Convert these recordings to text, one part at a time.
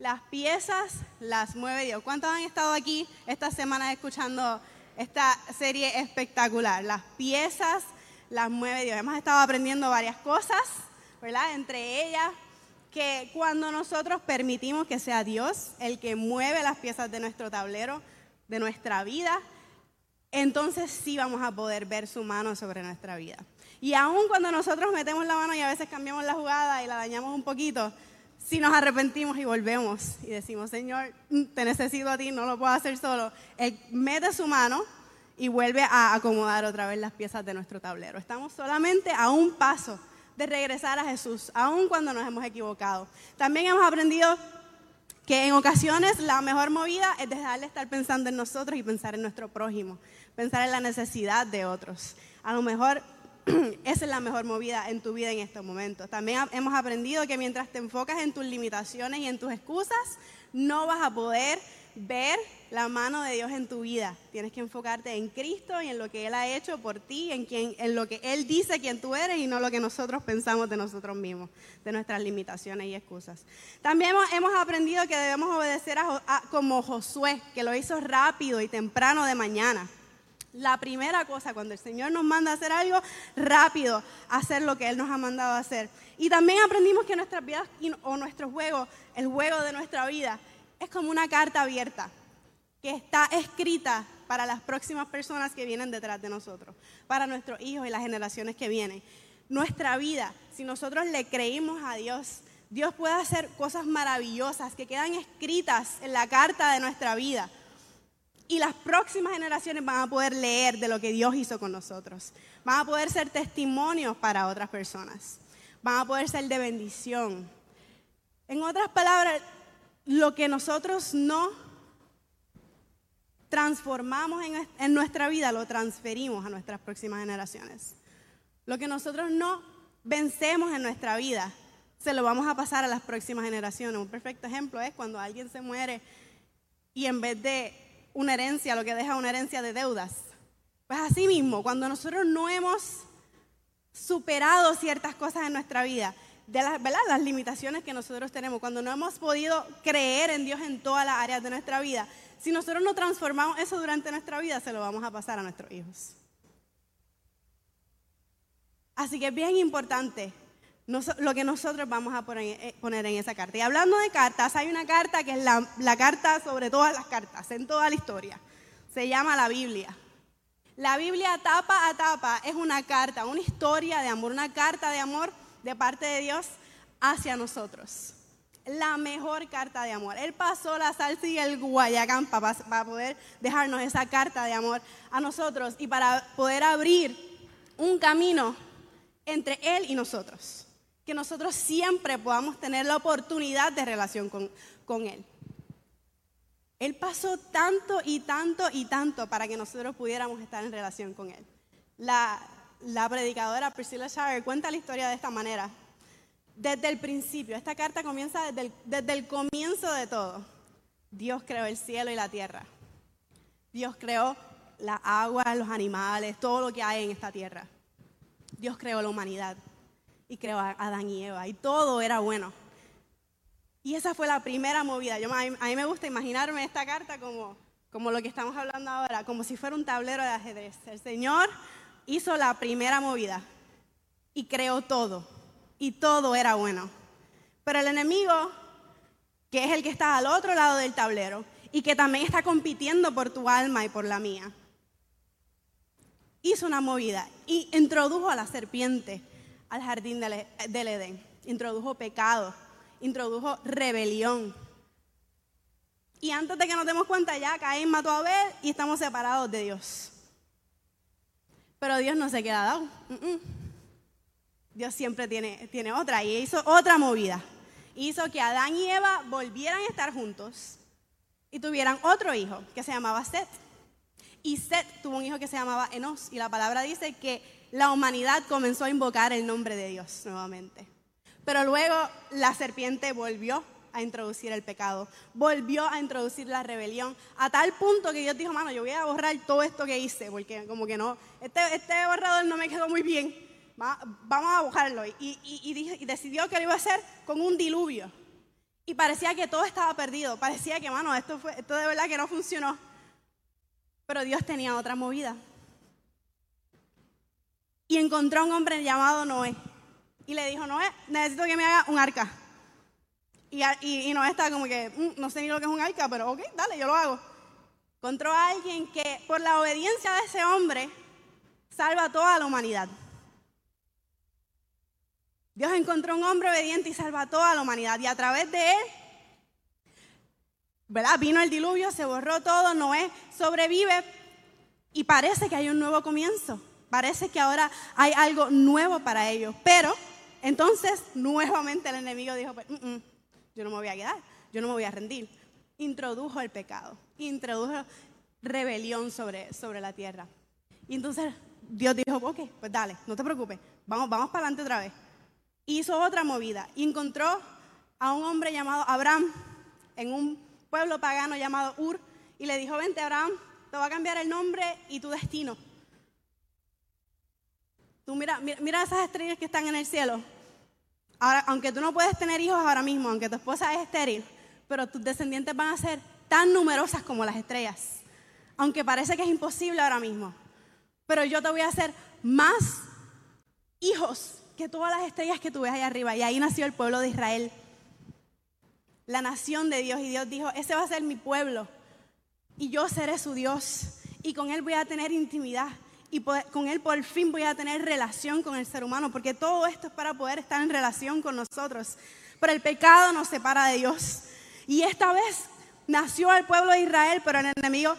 Las piezas las mueve Dios. ¿Cuántos han estado aquí esta semana escuchando esta serie espectacular? Las piezas las mueve Dios. Hemos estado aprendiendo varias cosas, ¿verdad? Entre ellas, que cuando nosotros permitimos que sea Dios el que mueve las piezas de nuestro tablero, de nuestra vida, entonces sí vamos a poder ver su mano sobre nuestra vida. Y aun cuando nosotros metemos la mano y a veces cambiamos la jugada y la dañamos un poquito, si nos arrepentimos y volvemos y decimos, Señor, mm, te necesito a ti, no lo puedo hacer solo, Él mete su mano y vuelve a acomodar otra vez las piezas de nuestro tablero. Estamos solamente a un paso de regresar a Jesús, aun cuando nos hemos equivocado. También hemos aprendido que en ocasiones la mejor movida es dejar de estar pensando en nosotros y pensar en nuestro prójimo, pensar en la necesidad de otros. A lo mejor esa es la mejor movida en tu vida en estos momentos. También hemos aprendido que mientras te enfocas en tus limitaciones y en tus excusas, no vas a poder ver la mano de Dios en tu vida. Tienes que enfocarte en Cristo y en lo que Él ha hecho por ti, en, quien, en lo que Él dice quién tú eres y no lo que nosotros pensamos de nosotros mismos, de nuestras limitaciones y excusas. También hemos, aprendido que debemos obedecer como Josué, que lo hizo rápido y temprano de mañana. La primera cosa, cuando el Señor nos manda a hacer algo, rápido, hacer lo que Él nos ha mandado a hacer. Y también aprendimos que nuestras vidas o nuestro juego, el juego de nuestra vida, es como una carta abierta que está escrita para las próximas personas que vienen detrás de nosotros, para nuestros hijos y las generaciones que vienen. Nuestra vida, si nosotros le creímos a Dios, Dios puede hacer cosas maravillosas que quedan escritas en la carta de nuestra vida y las próximas generaciones van a poder leer de lo que Dios hizo con nosotros. Van a poder ser testimonios para otras personas. Van a poder ser de bendición. En otras palabras, lo que nosotros no transformamos en, en, nuestra vida, lo transferimos a nuestras próximas generaciones. Lo que nosotros no vencemos en nuestra vida, se lo vamos a pasar a las próximas generaciones. Un perfecto ejemplo es cuando alguien se muere y en vez de una herencia, lo que deja una herencia de deudas. Pues así mismo, cuando nosotros no hemos superado ciertas cosas en nuestra vida, de las, las limitaciones que nosotros tenemos, cuando no hemos podido creer en Dios en todas las áreas de nuestra vida, si nosotros no transformamos eso durante nuestra vida, se lo vamos a pasar a nuestros hijos. Así que es bien importante lo que nosotros vamos a eh, poner, en esa carta. Y hablando de cartas, hay una carta que es la, carta sobre todas las cartas, en toda la historia. Se llama la Biblia. La Biblia tapa a tapa es una carta, una historia de amor, una carta de amor de parte de Dios hacia nosotros. La mejor carta de amor. Él pasó la salsa y el guayacán para, para poder dejarnos esa carta de amor a nosotros y para poder abrir un camino entre Él y nosotros que nosotros siempre podamos tener la oportunidad de relación con, con Él. Él pasó tanto y tanto y tanto para que nosotros pudiéramos estar en relación con Él. La, la predicadora Priscilla Shire cuenta la historia de esta manera. Desde el principio, esta carta comienza desde el, desde el comienzo de todo. Dios creó el cielo y la tierra. Dios creó la agua, los animales, todo lo que hay en esta tierra. Dios creó la humanidad y creó a Adán y Eva y todo era bueno. Y esa fue la primera movida. Yo, a, mí, me gusta imaginarme esta carta como, como lo que estamos hablando ahora, como si fuera un tablero de ajedrez. El Señor hizo la primera movida y creó todo y todo era bueno. Pero el enemigo, que es el que está al otro lado del tablero y que también está compitiendo por tu alma y por la mía, hizo una movida y introdujo a la serpiente al jardín del, Edén. Introdujo pecado, introdujo rebelión. Y antes de que nos demos cuenta, ya Caín mató a Abel y estamos separados de Dios. Pero Dios no se queda dado. Dios siempre tiene, tiene otra y hizo otra movida. Hizo que Adán y Eva volvieran a estar juntos y tuvieran otro hijo que se llamaba Seth. Y Seth tuvo un hijo que se llamaba Enos. Y la palabra dice que la humanidad comenzó a invocar el nombre de Dios nuevamente. Pero luego la serpiente volvió a introducir el pecado, volvió a introducir la rebelión, a tal punto que Dios dijo, mano, yo voy a borrar todo esto que hice, porque como que no, este, este borrador no me quedó muy bien, vamos a borrarlo. Y, y decidió que lo iba a hacer con un diluvio. Y parecía que todo estaba perdido. Parecía que, mano, esto, fue, esto de verdad que no funcionó. Pero Dios tenía otra movida. Y encontró a un hombre llamado Noé. Y le dijo, Noé, necesito que me haga un arca. Y, y, Noé estaba como que, mm, no sé ni lo que es un arca, pero ok, dale, yo lo hago. Encontró a alguien que por la obediencia de ese hombre salva a toda la humanidad. Dios encontró un hombre obediente y salva a toda la humanidad. Y a través de él, ¿verdad? Vino el diluvio, se borró todo, Noé sobrevive y parece que hay un nuevo comienzo. Parece que ahora hay algo nuevo para ellos. Pero entonces nuevamente el enemigo dijo, pues, mm, mm, yo no me voy a quedar, yo no me voy a rendir. Introdujo el pecado, introdujo rebelión sobre, sobre la tierra. Y entonces Dios dijo, ok, pues dale, no te preocupes, vamos, vamos para adelante otra vez hizo otra movida y encontró a un hombre llamado Abraham en un pueblo pagano llamado Ur y le dijo, vente Abraham, te va a cambiar el nombre y tu destino. Tú mira, esas estrellas que están en el cielo. Ahora, aunque tú no puedes tener hijos ahora mismo, aunque tu esposa es estéril, pero tus descendientes van a ser tan numerosas como las estrellas. Aunque parece que es imposible ahora mismo. Pero yo te voy a hacer más hijos que todas las estrellas que tú ves ahí arriba. Y ahí nació el pueblo de Israel, la nación de Dios. Y Dios dijo, ese va a ser mi pueblo. Y yo seré su Dios. Y con él voy a tener intimidad. Y con él por fin voy a tener relación con el ser humano. Porque todo esto es para poder estar en relación con nosotros. Pero el pecado nos separa de Dios. Y esta vez nació el pueblo de Israel, pero el enemigo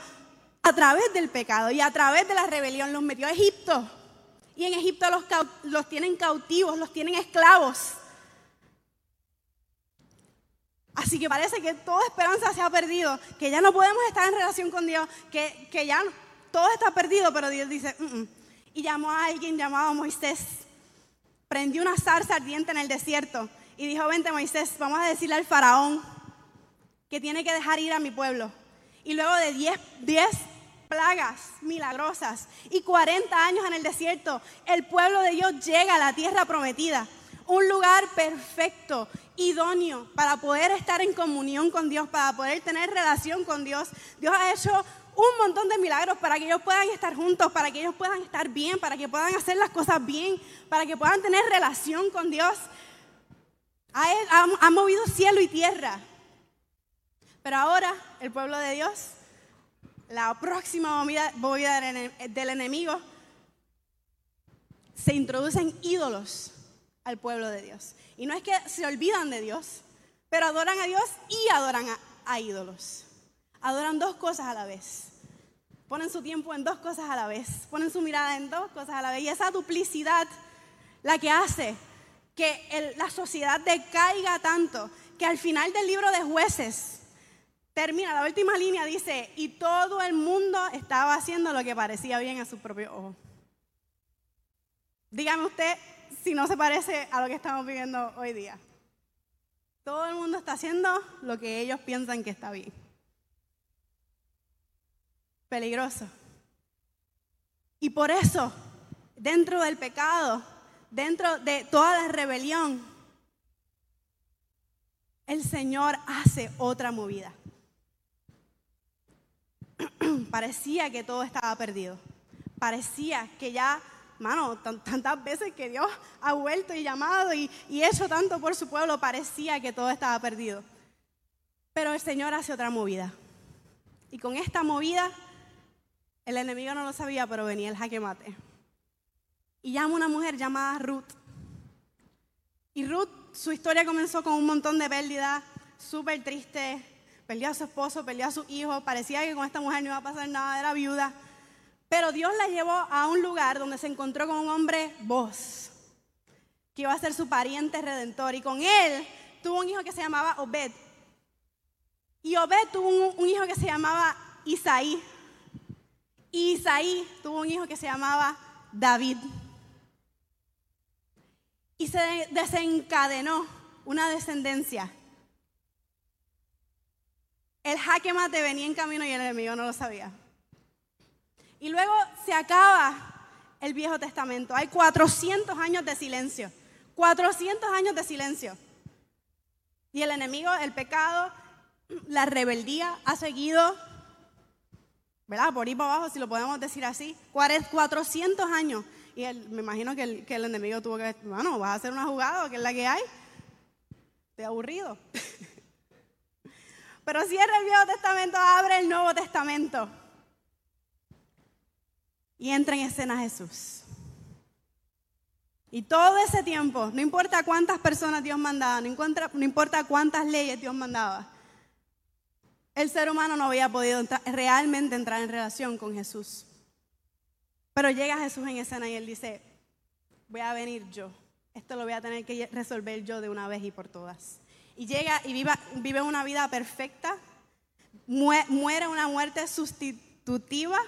a través del pecado y a través de la rebelión los metió a Egipto. Y en Egipto los, los tienen cautivos, los tienen esclavos. Así que parece que toda esperanza se ha perdido, que ya no podemos estar en relación con Dios, que, que ya todo está perdido, pero Dios dice, mm, mm". y llamó a alguien llamado Moisés, prendió una zarza ardiente en el desierto y dijo, vente Moisés, vamos a decirle al faraón que tiene que dejar ir a mi pueblo. Y luego de 10 plagas milagrosas y 40 años en el desierto, el pueblo de Dios llega a la tierra prometida, un lugar perfecto, idóneo para poder estar en comunión con Dios, para poder tener relación con Dios. Dios ha hecho un montón de milagros para que ellos puedan estar juntos, para que ellos puedan estar bien, para que puedan hacer las cosas bien, para que puedan tener relación con Dios. Ha, movido cielo y tierra. Pero ahora el pueblo de Dios la próxima movida del enemigo, se introducen ídolos al pueblo de Dios. Y no es que se olvidan de Dios, pero adoran a Dios y adoran a, ídolos. Adoran dos cosas a la vez. Ponen su tiempo en dos cosas a la vez. Ponen su mirada en dos cosas a la vez. Y esa duplicidad la que hace que la sociedad decaiga tanto que al final del libro de jueces Termina, la última línea dice, y todo el mundo estaba haciendo lo que parecía bien a su propio ojo. Dígame usted si no se parece a lo que estamos viviendo hoy día. Todo el mundo está haciendo lo que ellos piensan que está bien. Peligroso. Y por eso, dentro del pecado, dentro de toda la rebelión, el Señor hace otra movida. parecía que todo estaba perdido. Parecía que ya, mano, tantas veces que Dios ha vuelto y llamado y, y hecho tanto por su pueblo, parecía que todo estaba perdido. Pero el Señor hace otra movida. Y con esta movida, el enemigo no lo sabía, pero venía el jaque mate. Y llama una mujer llamada Ruth. Y Ruth, su historia comenzó con un montón de pérdidas, súper triste, perdió a su esposo, perdió a su hijo, parecía que con esta mujer no iba a pasar nada, era viuda. Pero Dios la llevó a un lugar donde se encontró con un hombre voz, que iba a ser su pariente redentor. Y con él tuvo un hijo que se llamaba Obed. Y Obed tuvo un, hijo que se llamaba Isaí. Y Isaí tuvo un hijo que se llamaba David. Y se desencadenó una descendencia el jaque mate venía en camino y el enemigo no lo sabía. Y luego se acaba el Viejo Testamento. Hay 400 años de silencio. 400 años de silencio. Y el enemigo, el pecado, la rebeldía ha seguido, ¿verdad? Por ahí para abajo, si lo podemos decir así, 400 años. Y me imagino que el, enemigo tuvo que, bueno, vas a hacer una jugada, que es la que hay. Te aburrido. Pero cierra el Viejo Testamento, abre el Nuevo Testamento. Y entra en escena Jesús. Y todo ese tiempo, no importa cuántas personas Dios mandaba, no no importa cuántas leyes Dios mandaba, el ser humano no había podido realmente entrar en relación con Jesús. Pero llega Jesús en escena y él dice, voy a venir yo. Esto lo voy a tener que resolver yo de una vez y por todas. Y llega y vive una vida perfecta, muere una muerte sustitutiva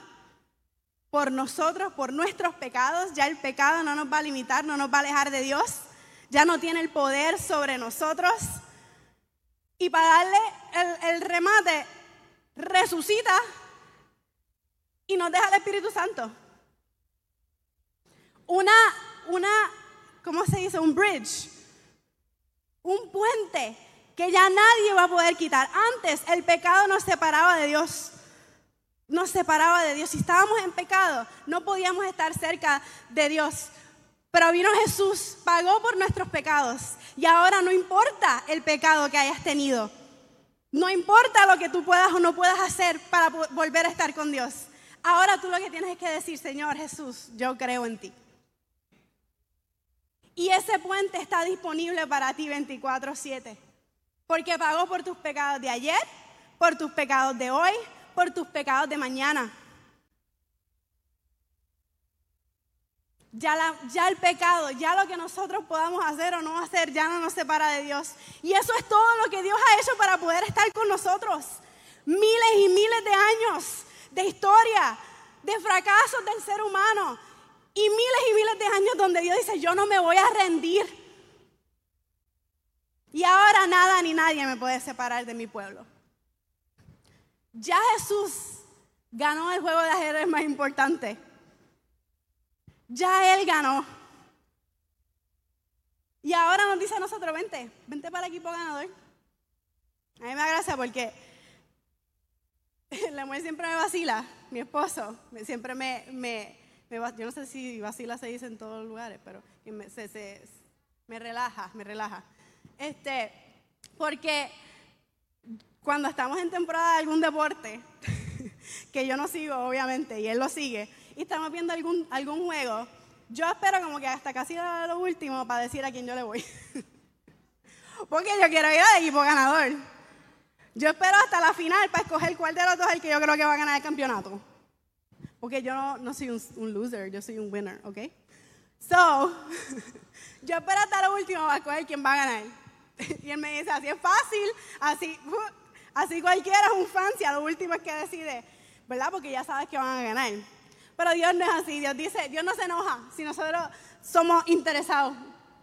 por nosotros, por nuestros pecados. Ya el pecado no nos va a limitar, no nos va a alejar de Dios. Ya no tiene el poder sobre nosotros. Y para darle el, remate, resucita y nos deja el Espíritu Santo. Una, una, ¿cómo se dice? Un bridge. Un puente que ya nadie va a poder quitar. Antes el pecado nos separaba de Dios nos separaba de Dios. Si estábamos en pecado, no podíamos estar cerca de Dios. Pero vino Jesús, pagó por nuestros pecados. Y ahora no importa el pecado que hayas tenido. No importa lo que tú puedas o no puedas hacer para volver a estar con Dios. Ahora tú lo que tienes es que decir, Señor Jesús, yo creo en ti. Y ese puente está disponible para ti 24/7. Porque pagó por tus pecados de ayer, por tus pecados de hoy, por tus pecados de mañana. Ya, el pecado, ya lo que nosotros podamos hacer o no hacer, ya no nos separa de Dios. Y eso es todo lo que Dios ha hecho para poder estar con nosotros. Miles y miles de años de historia, de fracasos del ser humano. Y miles y miles de años donde Dios dice, yo no me voy a rendir. Y ahora nada ni nadie me puede separar de mi pueblo. Ya Jesús ganó el juego de ajedrez más importante. Ya Él ganó. Y ahora nos dice a nosotros, vente, vente para el equipo ganador. A mí me da gracia porque la mujer siempre me vacila, mi esposo, siempre me, me, yo no sé si vacila se dice en todos los lugares, pero me, me relaja, me relaja. Este, porque cuando estamos en temporada de algún deporte, que yo no sigo obviamente y él lo sigue, y estamos viendo algún, algún juego, yo espero como que hasta casi lo último para decir a quién yo le voy. Porque yo quiero ir al equipo ganador. Yo espero hasta la final para escoger cuál de los dos es el que yo creo que va a ganar el campeonato. Porque yo no, no soy un, un, loser, yo soy un winner, ¿ok? So, yo espero hasta lo último para escoger quién va a ganar. Y él me dice, así es fácil, así, Así cualquiera es un fan si a lo último es que decide, ¿verdad? Porque ya sabes que van a ganar. Pero Dios no es así. Dios dice, Dios no se enoja si nosotros somos interesados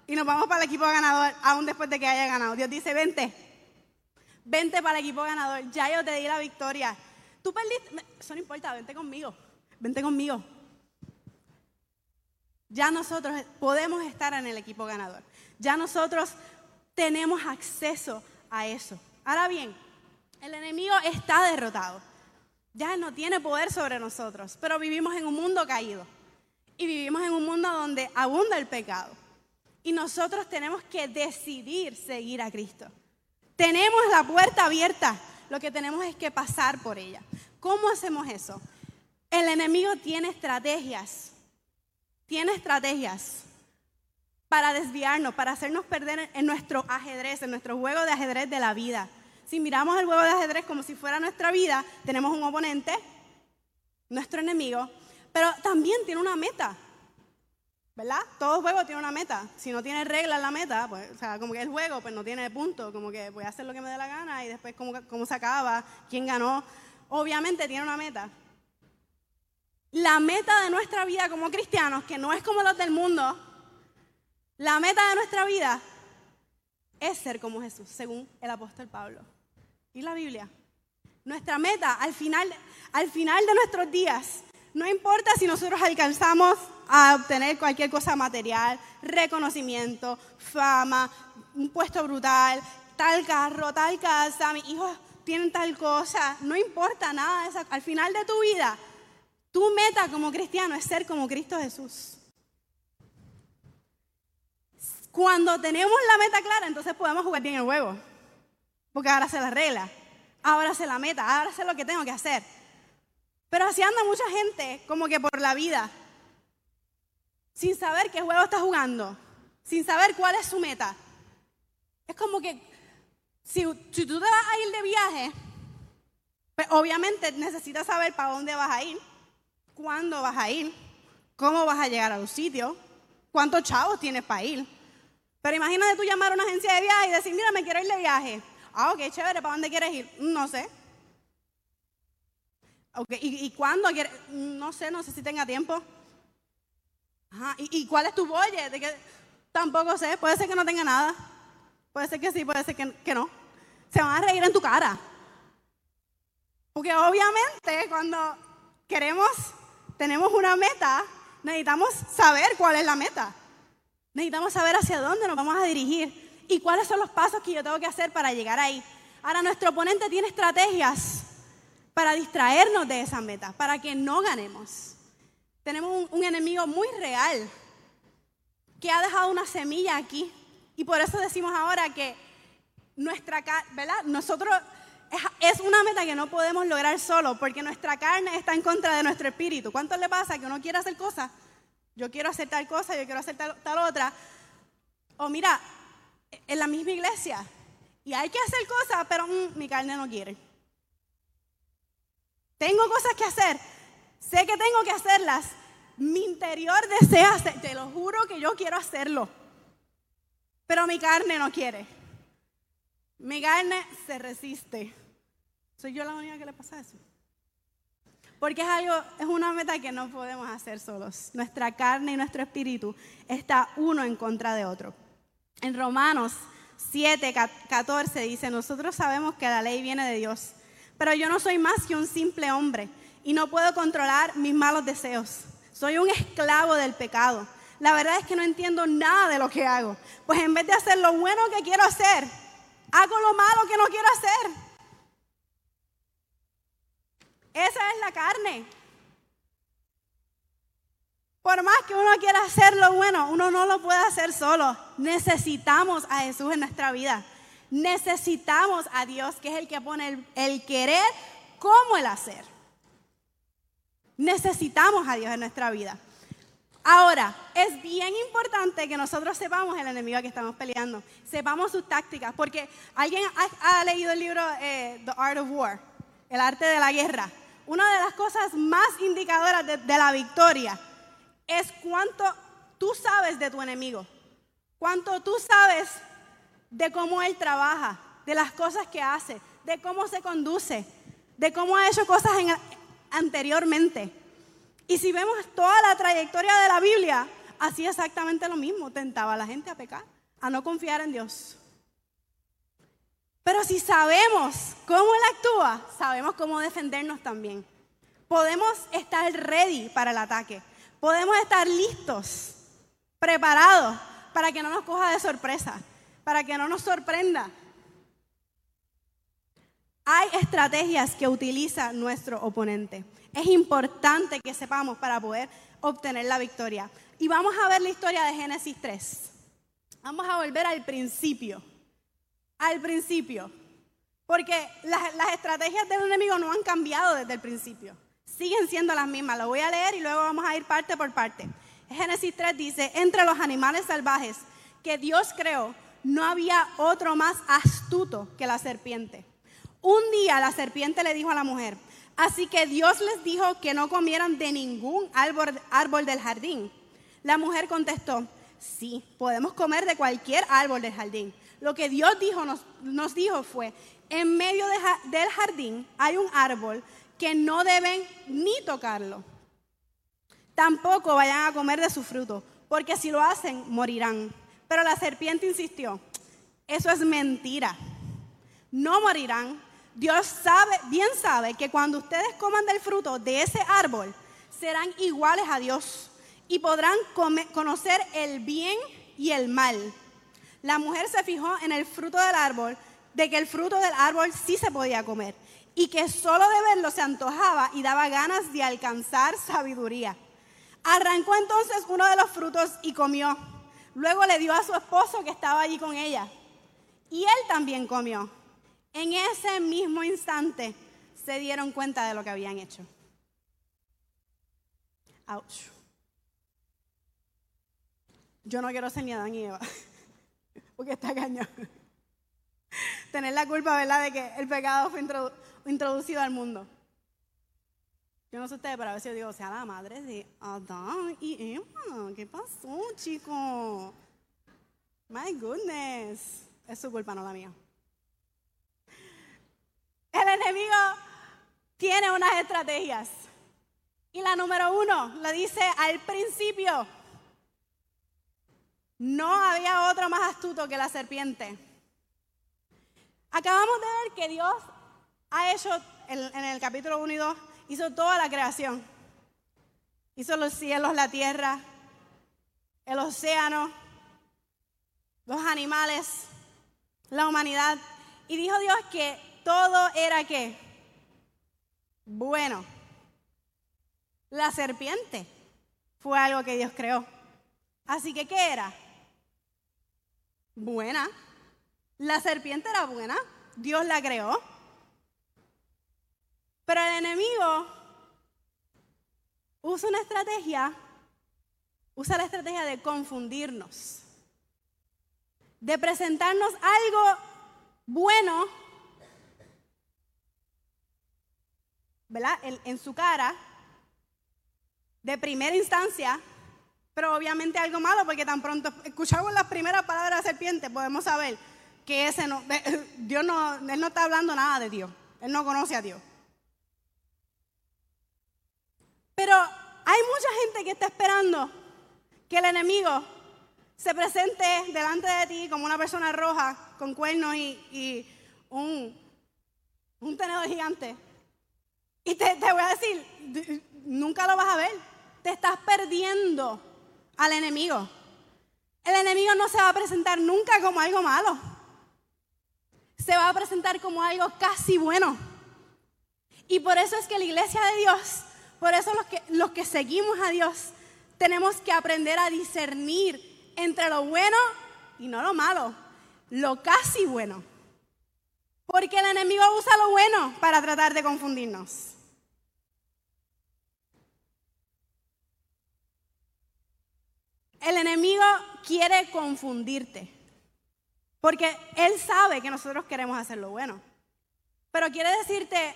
y nos vamos para el equipo ganador aún después de que haya ganado. Dios dice, vente, vente para el equipo ganador. Ya yo te di la victoria. Tú perdiste, eso no importa, vente conmigo, vente conmigo. Ya nosotros podemos estar en el equipo ganador. Ya nosotros tenemos acceso a eso. Ahora bien, el enemigo está derrotado. Ya no tiene poder sobre nosotros, pero vivimos en un mundo caído. Y vivimos en un mundo donde abunda el pecado. Y nosotros tenemos que decidir seguir a Cristo. Tenemos la puerta abierta, lo que tenemos es que pasar por ella. ¿Cómo hacemos eso? El enemigo tiene estrategias, tiene estrategias para desviarnos, para hacernos perder en nuestro ajedrez, en nuestro juego de ajedrez de la vida si miramos el juego de ajedrez como si fuera nuestra vida, tenemos un oponente, nuestro enemigo, pero también tiene una meta. ¿Verdad? Todo juego tiene una meta. Si no tiene regla en la meta, pues, o sea, como que el juego, pues no tiene punto, como que voy a hacer lo que me dé la gana y después cómo, cómo se acaba, quién ganó. Obviamente tiene una meta. La meta de nuestra vida como cristianos, que no es como los del mundo, la meta de nuestra vida es ser como Jesús, según el apóstol Pablo. ¿Y la Biblia? Nuestra meta al final, al final de nuestros días, no importa si nosotros alcanzamos a obtener cualquier cosa material, reconocimiento, fama, un puesto brutal, tal carro, tal casa, mis hijos tienen tal cosa, no importa nada de eso. Al final de tu vida, tu meta como cristiano es ser como Cristo Jesús. Cuando tenemos la meta clara, entonces podemos jugar bien el juego. Porque ahora sé la regla, ahora sé la meta, ahora sé lo que tengo que hacer. Pero así anda mucha gente como que por la vida, sin saber qué juego está jugando, sin saber cuál es su meta. Es como que si, si tú te vas a ir de viaje, pues obviamente necesitas saber para dónde vas a ir, cuándo vas a ir, cómo vas a llegar a los sitios, cuántos chavos tienes para ir. Pero imagínate tú llamar a una agencia de viaje y decir, mira, me quiero ir de viaje. Ah, ok, chévere, ¿para dónde quieres ir? No sé. Okay, ¿y, ¿y, cuándo quieres? No sé, no sé si tenga tiempo. Ajá, ¿y, y cuál es tu budget? De que, tampoco sé, puede ser que no tenga nada. Puede ser que sí, puede ser que, que no. Se van a reír en tu cara. Porque obviamente cuando queremos, tenemos una meta, necesitamos saber cuál es la meta. Necesitamos saber hacia dónde nos vamos a dirigir y cuáles son los pasos que yo tengo que hacer para llegar ahí. Ahora, nuestro oponente tiene estrategias para distraernos de esa meta, para que no ganemos. Tenemos un, un enemigo muy real que ha dejado una semilla aquí y por eso decimos ahora que nuestra, ¿verdad? Nosotros es una meta que no podemos lograr solo porque nuestra carne está en contra de nuestro espíritu. ¿Cuánto le pasa que uno quiere hacer cosas? Yo quiero hacer tal cosa, yo quiero hacer tal, otra. O mira, en la misma iglesia. Y hay que hacer cosas, pero mm, mi carne no quiere. Tengo cosas que hacer. Sé que tengo que hacerlas. Mi interior desea hacer. Te lo juro que yo quiero hacerlo. Pero mi carne no quiere. Mi carne se resiste. ¿Soy yo la única que le pasa eso? Porque es algo, es una meta que no podemos hacer solos. Nuestra carne y nuestro espíritu está uno en contra de otro. En Romanos 7, 14 dice, nosotros sabemos que la ley viene de Dios, pero yo no soy más que un simple hombre y no puedo controlar mis malos deseos. Soy un esclavo del pecado. La verdad es que no entiendo nada de lo que hago. Pues en vez de hacer lo bueno que quiero hacer, hago lo malo que no quiero hacer. Esa es la carne. Por más que uno quiera hacer lo bueno, uno no lo puede hacer solo. Necesitamos a Jesús en nuestra vida. Necesitamos a Dios, que es el que pone el, querer como el hacer. Necesitamos a Dios en nuestra vida. Ahora, es bien importante que nosotros sepamos el enemigo que estamos peleando, sepamos sus tácticas, porque alguien ha, leído el libro eh, The Art of War, el arte de la guerra. Una de las cosas más indicadoras de la victoria es cuánto tú sabes de tu enemigo, cuánto tú sabes de cómo él trabaja, de las cosas que hace, de cómo se conduce, de cómo ha hecho cosas en, anteriormente. Y si vemos toda la trayectoria de la Biblia, hacía exactamente lo mismo, tentaba a la gente a pecar, a no confiar en Dios. Pero si sabemos cómo Él actúa, sabemos cómo defendernos también. Podemos estar ready para el ataque. Podemos estar listos, preparados para que no nos coja de sorpresa, para que no nos sorprenda. Hay estrategias que utiliza nuestro oponente es importante que sepamos para poder obtener la victoria. Y vamos a ver la historia de Génesis 3. Vamos a volver al principio. Al principio. Porque las, las, estrategias del enemigo no han cambiado desde el principio. Siguen siendo las mismas. Lo voy a leer y luego vamos a ir parte por parte. Génesis 3 dice, entre los animales salvajes que Dios creó, no había otro más astuto que la serpiente. Un día la serpiente le dijo a la mujer, Así que Dios les dijo que no comieran de ningún árbol, del jardín. La mujer contestó, sí, podemos comer de cualquier árbol del jardín. Lo que Dios dijo, nos, dijo fue, en medio del jardín hay un árbol que no deben ni tocarlo. Tampoco vayan a comer de su fruto, porque si lo hacen, morirán. Pero la serpiente insistió, eso es mentira. No morirán Dios sabe, bien sabe que cuando ustedes coman del fruto de ese árbol, serán iguales a Dios y podrán conocer el bien y el mal. La mujer se fijó en el fruto del árbol de que el fruto del árbol sí se podía comer y que solo de verlo se antojaba y daba ganas de alcanzar sabiduría. Arrancó entonces uno de los frutos y comió. Luego le dio a su esposo que estaba allí con ella. Y él también comió. En ese mismo instante se dieron cuenta de lo que habían hecho. Ouch. Yo no quiero ser ni Adán y Eva, porque está cañón. Tener la culpa, ¿verdad?, de que el pecado fue introducido al mundo. Yo no sé ustedes, pero a veces yo digo, o sea, la madre de Adán y Eva, ¿qué pasó, chico? My goodness. Es su culpa, no la mía. El enemigo tiene unas estrategias. Y la número uno le dice al principio, no había otro más astuto que la serpiente. Acabamos de ver que Dios ha hecho, en el capítulo 1 y 2, hizo toda la creación. Hizo los cielos, la tierra, el océano, los animales, la humanidad. Y dijo Dios que todo era qué? Bueno. La serpiente fue algo que Dios creó. Así que, ¿qué era? Buena. La serpiente era buena. Dios la creó. Pero el enemigo usa una estrategia, usa la estrategia de confundirnos, de presentarnos algo bueno, ¿verdad? En, su cara, de primera instancia, pero obviamente algo malo, porque tan pronto escuchamos las primeras palabras de serpiente, podemos saber que ese Dios no, él no está hablando nada de Dios, él no conoce a Dios. Pero hay mucha gente que está esperando que el enemigo se presente delante de ti como una persona roja con cuernos y, un, un, tenedor gigante. Y te, te voy a decir, nunca lo vas a ver. Te estás perdiendo al enemigo. El enemigo no se va a presentar nunca como algo malo. Se va a presentar como algo casi bueno. Y por eso es que la iglesia de Dios por eso los que, los que seguimos a Dios tenemos que aprender a discernir entre lo bueno y no lo malo, lo casi bueno. Porque el enemigo usa lo bueno para tratar de confundirnos. El enemigo quiere confundirte. Porque él sabe que nosotros queremos hacer lo bueno. Pero quiere decirte,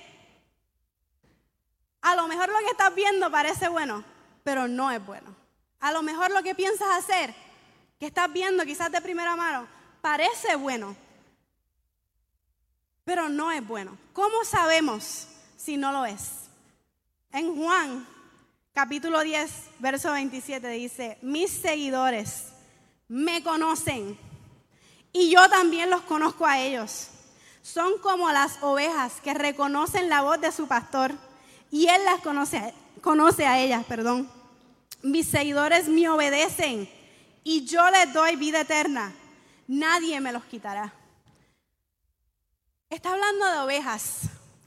a lo mejor lo que estás viendo parece bueno, pero no es bueno. A lo mejor lo que piensas hacer, que estás viendo quizás de primera mano, parece bueno, pero no es bueno. ¿Cómo sabemos si no lo es? En Juan capítulo 10, verso 27 dice, mis seguidores me conocen y yo también los conozco a ellos. Son como las ovejas que reconocen la voz de su pastor y Él las conoce, conoce a ellas, perdón. Mis seguidores me obedecen y yo les doy vida eterna. Nadie me los quitará. Está hablando de ovejas,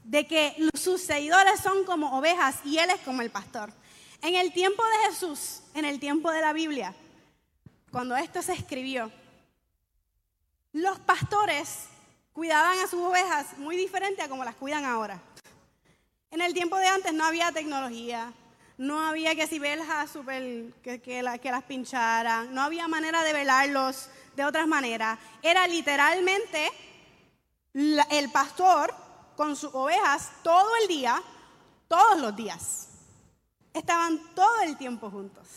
de que sus seguidores son como ovejas y Él es como el pastor. En el tiempo de Jesús, en el tiempo de la Biblia, cuando esto se escribió, los pastores cuidaban a sus ovejas muy diferente a como las cuidan ahora. En el tiempo de antes no había tecnología, no había que si verjas super, que, que, las pincharan, no había manera de velarlos de otras maneras. Era literalmente el pastor con sus ovejas todo el día, todos los días. Estaban todo el tiempo juntos.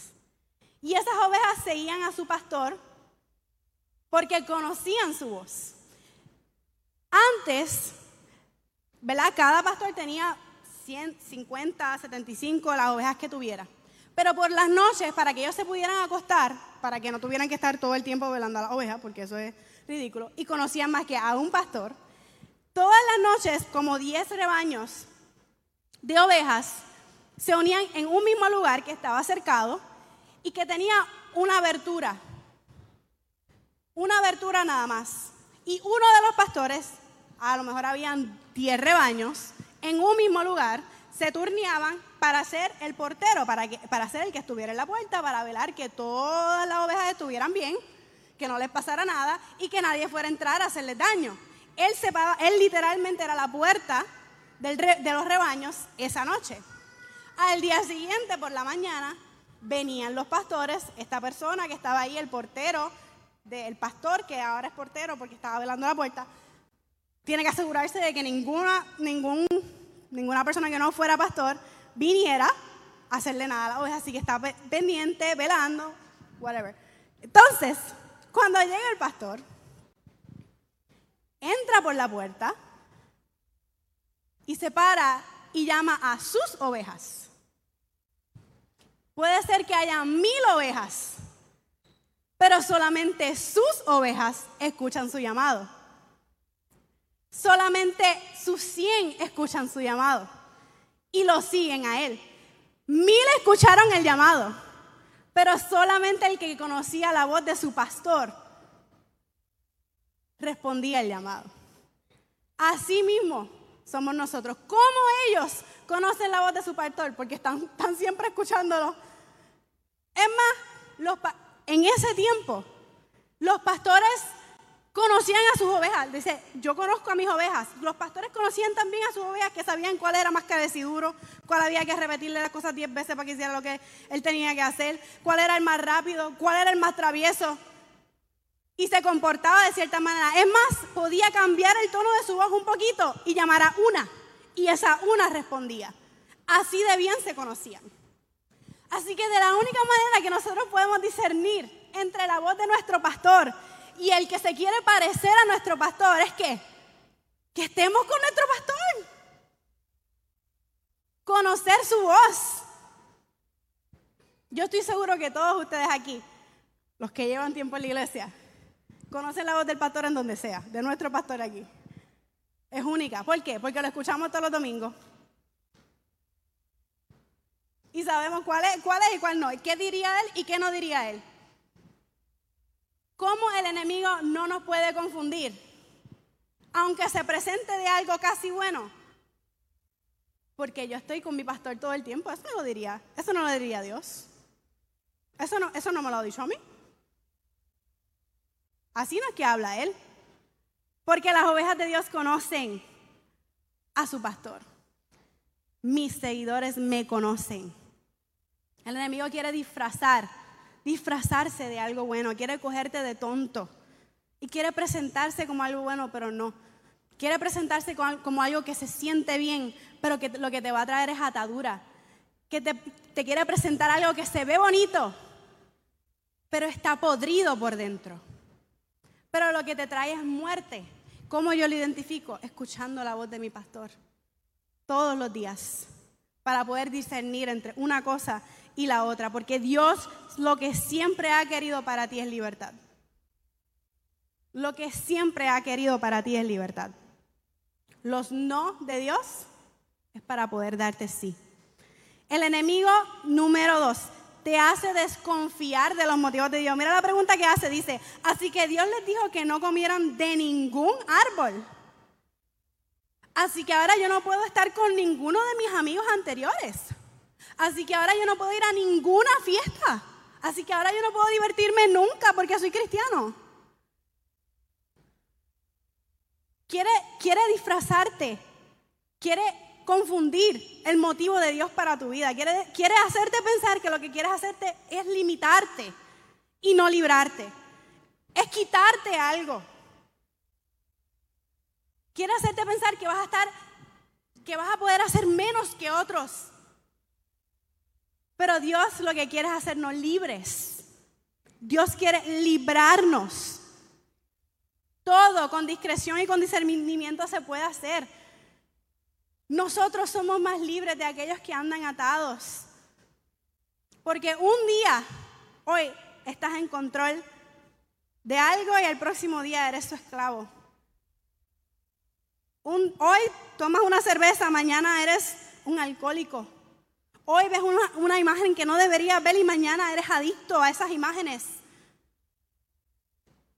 Y esas ovejas seguían a su pastor porque conocían su voz. Antes, ¿verdad? Cada pastor tenía 150, 75 las ovejas que tuviera. Pero por las noches, para que ellos se pudieran acostar, para que no tuvieran que estar todo el tiempo velando a las ovejas, porque eso es ridículo, y conocían más que a un pastor, todas las noches, como 10 rebaños de ovejas, se unían en un mismo lugar que estaba cercado y que tenía una abertura. Una abertura nada más. Y uno de los pastores a lo mejor habían 10 rebaños, en un mismo lugar, se turneaban para ser el portero, para, que, para ser el que estuviera en la puerta, para velar que todas las ovejas estuvieran bien, que no les pasara nada y que nadie fuera a entrar a hacerles daño. Él, se, él literalmente era la puerta de los rebaños esa noche. Al día siguiente, por la mañana, venían los pastores, esta persona que estaba ahí, el portero, del pastor, que ahora es portero porque estaba velando la puerta, tiene que asegurarse de que ninguna, ningún, ninguna persona que no fuera pastor viniera a hacerle nada a la oveja, así que está pendiente, velando, whatever. Entonces, cuando llega el pastor, entra por la puerta y se para y llama a sus ovejas. Puede ser que haya mil ovejas, pero solamente sus ovejas escuchan su llamado. Solamente sus cien escuchan su llamado y lo siguen a él. Mil escucharon el llamado, pero solamente el que conocía la voz de su pastor respondía el llamado. Así mismo somos nosotros. ¿Cómo ellos conocen la voz de su pastor? Porque están, siempre escuchándolo. Es más, en ese tiempo, los pastores conocían a sus ovejas. Dice, yo conozco a mis ovejas. Los pastores conocían también a sus ovejas que sabían cuál era más cabeciduro, cuál había que repetirle las cosas diez veces para que hiciera lo que él tenía que hacer, cuál era el más rápido, cuál era el más travieso. Y se comportaba de cierta manera. Es más, podía cambiar el tono de su voz un poquito y llamar a una. Y esa una respondía. Así de bien se conocían. Así que de la única manera que nosotros podemos discernir entre la voz de nuestro pastor y el que se quiere parecer a nuestro pastor es que, que estemos con nuestro pastor. Conocer su voz. Yo estoy seguro que todos ustedes aquí, los que llevan tiempo en la iglesia, conocen la voz del pastor en donde sea, de nuestro pastor aquí. Es única. ¿Por qué? Porque lo escuchamos todos los domingos y sabemos cuál es, cuál es y cuál no. ¿Qué diría él y qué no diría él? ¿Cómo el enemigo no nos puede confundir? Aunque se presente de algo casi bueno. Porque yo estoy con mi pastor todo el tiempo. Eso no lo diría. Eso no lo diría Dios. Eso no, eso no me lo ha dicho a mí. Así no es que habla él. Porque las ovejas de Dios conocen a su pastor. Mis seguidores me conocen. El enemigo quiere disfrazar, disfrazarse de algo bueno, quiere cogerte de tonto y quiere presentarse como algo bueno, pero no. Quiere presentarse como algo que se siente bien, pero que lo que te va a traer es atadura. Que te, te quiere presentar algo que se ve bonito, pero está podrido por dentro. Pero lo que te trae es muerte. ¿Cómo yo lo identifico? Escuchando la voz de mi pastor todos los días para poder discernir entre una cosa y la otra, porque Dios lo que siempre ha querido para ti es libertad. Lo que siempre ha querido para ti es libertad. Los no de Dios es para poder darte sí. El enemigo número dos te hace desconfiar de los motivos de Dios. Mira la pregunta que hace, dice, así que Dios les dijo que no comieran de ningún árbol. Así que ahora yo no puedo estar con ninguno de mis amigos anteriores. Así que ahora yo no puedo ir a ninguna fiesta. Así que ahora yo no puedo divertirme nunca porque soy cristiano. Quiere, quiere disfrazarte. Quiere confundir el motivo de Dios para tu vida. Quiere, quiere hacerte pensar que lo que quieres hacerte es limitarte y no librarte. Es quitarte algo. Quiere hacerte pensar que vas a estar, que vas a poder hacer menos que otros. Pero Dios lo que quiere es hacernos libres. Dios quiere librarnos. Todo con discreción y con discernimiento se puede hacer. Nosotros somos más libres de aquellos que andan atados. Porque un día, hoy, estás en control de algo y el próximo día eres su esclavo. hoy tomas una cerveza, mañana eres un alcohólico. Hoy ves una, imagen que no deberías ver y mañana eres adicto a esas imágenes.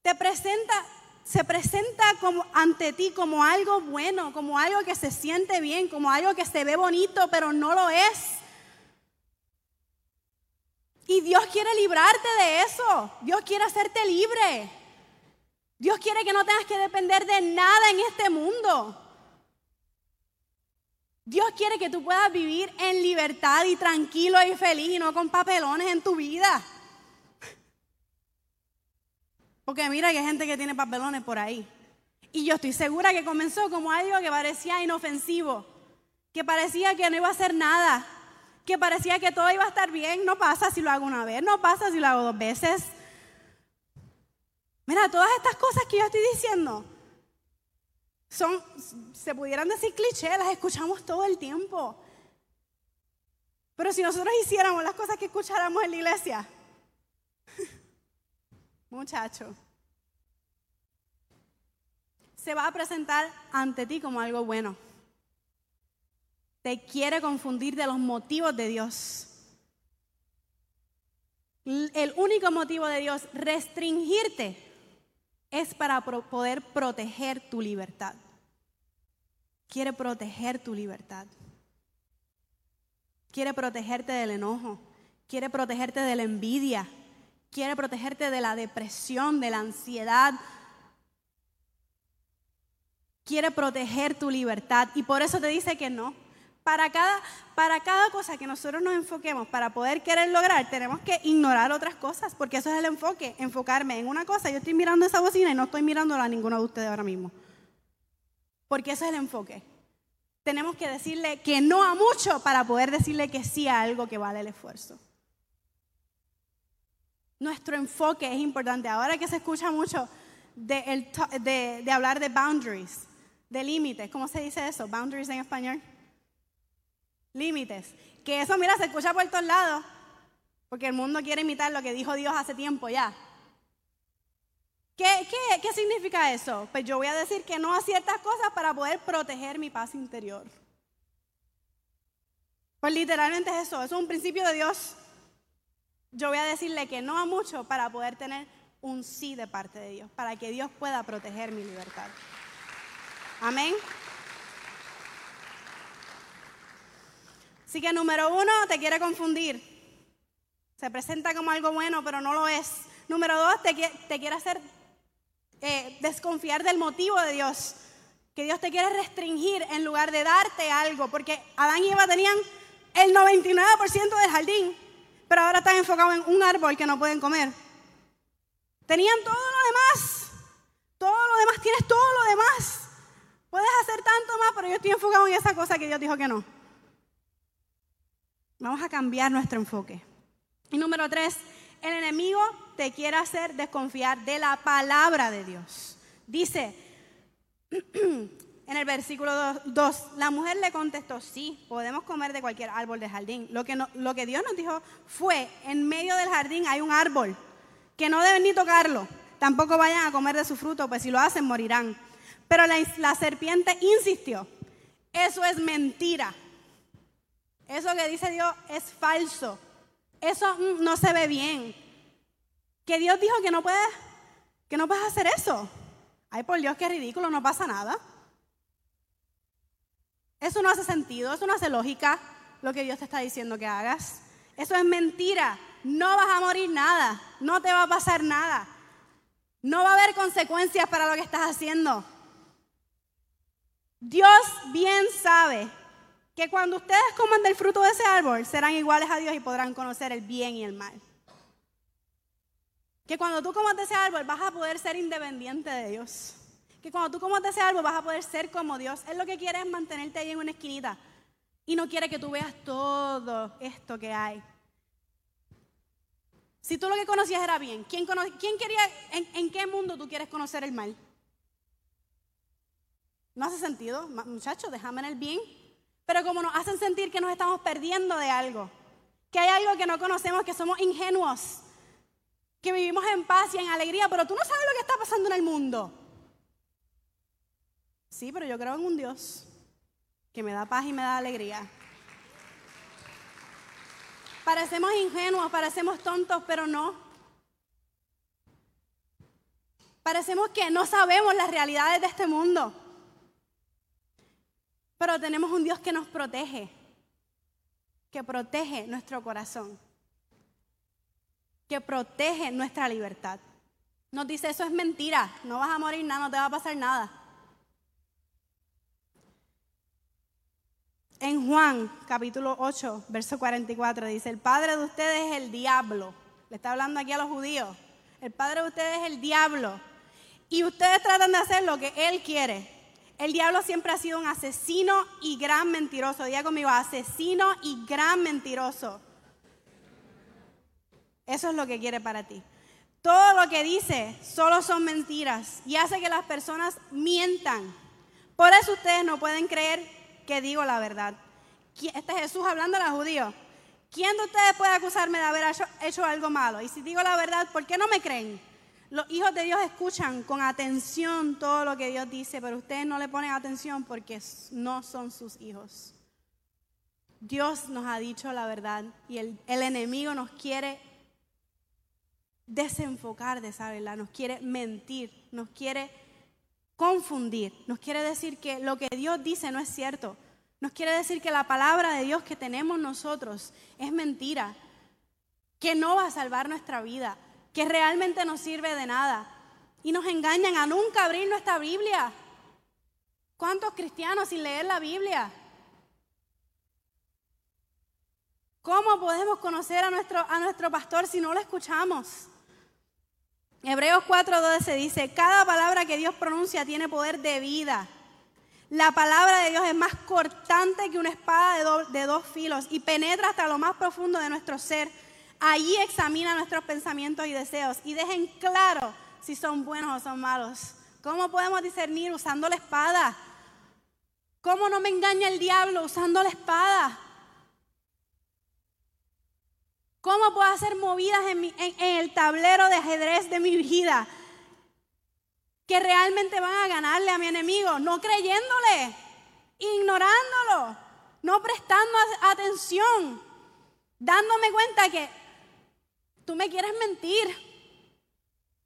Te presenta se presenta como, ante ti como algo bueno, como algo que se siente bien, como algo que se ve bonito, pero no lo es. Y Dios quiere librarte de eso. Dios quiere hacerte libre. Dios quiere que no tengas que depender de nada en este mundo. Dios quiere que tú puedas vivir en libertad y tranquilo y feliz y no con papelones en tu vida. Porque mira que hay gente que tiene papelones por ahí. Y yo estoy segura que comenzó como algo que parecía inofensivo, que parecía que no iba a hacer nada, que parecía que todo iba a estar bien. No pasa si lo hago una vez, no pasa si lo hago dos veces. Mira, todas estas cosas que yo estoy diciendo son, se pudieran decir clichés, las escuchamos todo el tiempo. Pero si nosotros hiciéramos las cosas que escucháramos en la iglesia, muchacho, se va a presentar ante ti como algo bueno. Te quiere confundir de los motivos de Dios. El único motivo de Dios, restringirte, es para poder proteger tu libertad. Quiere proteger tu libertad. Quiere protegerte del enojo. Quiere protegerte de la envidia quiere protegerte de la depresión, de la ansiedad. Quiere proteger tu libertad y por eso te dice que no. Para cada, para cada cosa que nosotros nos enfoquemos para poder querer lograr, tenemos que ignorar otras cosas, porque eso es el enfoque, enfocarme en una cosa. Yo estoy mirando esa bocina y no estoy mirándola a ninguno de ustedes ahora mismo. Porque eso es el enfoque. Tenemos que decirle que no a mucho para poder decirle que sí a algo que vale el esfuerzo. Nuestro enfoque es importante. Ahora que se escucha mucho de, hablar de boundaries, de límites, ¿cómo se dice eso? Boundaries en español. Límites. Que eso, mira, se escucha por todos lados, porque el mundo quiere imitar lo que dijo Dios hace tiempo ya. ¿Qué, qué, qué significa eso? Pues yo voy a decir que no a ciertas cosas para poder proteger mi paz interior. Pues literalmente es eso, eso es un principio de Dios yo voy a decirle que no a mucho para poder tener un sí de parte de Dios, para que Dios pueda proteger mi libertad. Amén. Así que número uno, te quiere confundir. Se presenta como algo bueno, pero no lo es. Número dos, te, quiere hacer eh, desconfiar del motivo de Dios. Que Dios te quiere restringir en lugar de darte algo. Porque Adán y Eva tenían el 99% del jardín pero ahora están enfocados en un árbol que no pueden comer. Tenían todo lo demás. Todo lo demás, tienes todo lo demás. Puedes hacer tanto más, pero yo estoy enfocado en esa cosa que Dios dijo que no. Vamos a cambiar nuestro enfoque. Y número tres, el enemigo te quiere hacer desconfiar de la palabra de Dios. Dice, en el versículo 2, la mujer le contestó, sí, podemos comer de cualquier árbol del jardín. Lo que, lo que Dios nos dijo fue, en medio del jardín hay un árbol, que no deben ni tocarlo, tampoco vayan a comer de su fruto, pues si lo hacen morirán. Pero la, la serpiente insistió, eso es mentira. Eso que dice Dios es falso. Eso mm, no se ve bien. Que Dios dijo que no puedes, que no puedes hacer eso. Ay, por Dios, qué ridículo, no pasa nada. Eso no hace sentido, eso no hace lógica lo que Dios te está diciendo que hagas. Eso es mentira. No vas a morir nada, no te va a pasar nada. No va a haber consecuencias para lo que estás haciendo. Dios bien sabe que cuando ustedes coman del fruto de ese árbol serán iguales a Dios y podrán conocer el bien y el mal. Que cuando tú comas de ese árbol vas a poder ser independiente de Dios que cuando tú comas de ese árbol vas a poder ser como Dios. Él lo que quiere es mantenerte ahí en una esquinita y no quiere que tú veas todo esto que hay. Si tú lo que conocías era bien, ¿quién, quería, en, en, qué mundo tú quieres conocer el mal? No hace sentido, muchachos, déjame en el bien. Pero como nos hacen sentir que nos estamos perdiendo de algo, que hay algo que no conocemos, que somos ingenuos, que vivimos en paz y en alegría, pero tú no sabes lo que está pasando en el mundo. Sí, pero yo creo en un Dios que me da paz y me da alegría. Parecemos ingenuos, parecemos tontos, pero no. Parecemos que no sabemos las realidades de este mundo. Pero tenemos un Dios que nos protege, que protege nuestro corazón, que protege nuestra libertad. Nos dice, eso es mentira, no vas a morir nada, no te va a pasar nada. En Juan capítulo 8, verso 44 dice, el padre de ustedes es el diablo. Le está hablando aquí a los judíos. El padre de ustedes es el diablo. Y ustedes tratan de hacer lo que él quiere. El diablo siempre ha sido un asesino y gran mentiroso. Diga conmigo, asesino y gran mentiroso. Eso es lo que quiere para ti. Todo lo que dice solo son mentiras y hace que las personas mientan. Por eso ustedes no pueden creer que digo la verdad. Este es Jesús hablando a los judíos. ¿Quién de ustedes puede acusarme de haber hecho, algo malo? Y si digo la verdad, ¿por qué no me creen? Los hijos de Dios escuchan con atención todo lo que Dios dice, pero ustedes no le ponen atención porque no son sus hijos. Dios nos ha dicho la verdad y el, el enemigo nos quiere desenfocar de esa verdad, nos quiere mentir, nos quiere confundir, nos quiere decir que lo que Dios dice no es cierto, nos quiere decir que la palabra de Dios que tenemos nosotros es mentira, que no va a salvar nuestra vida, que realmente no sirve de nada. Y nos engañan a nunca abrir nuestra Biblia. ¿Cuántos cristianos sin leer la Biblia? ¿Cómo podemos conocer a nuestro, a nuestro pastor si no lo escuchamos? Hebreos 4:12 dice, cada palabra que Dios pronuncia tiene poder de vida. La palabra de Dios es más cortante que una espada de, dos filos y penetra hasta lo más profundo de nuestro ser. Allí examina nuestros pensamientos y deseos y dejen claro si son buenos o son malos. ¿Cómo podemos discernir usando la espada? ¿Cómo no me engaña el diablo usando la espada? ¿Cómo puedo hacer movidas en, el tablero de ajedrez de mi vida que realmente van a ganarle a mi enemigo? No creyéndole, ignorándolo, no prestando atención, dándome cuenta que tú me quieres mentir,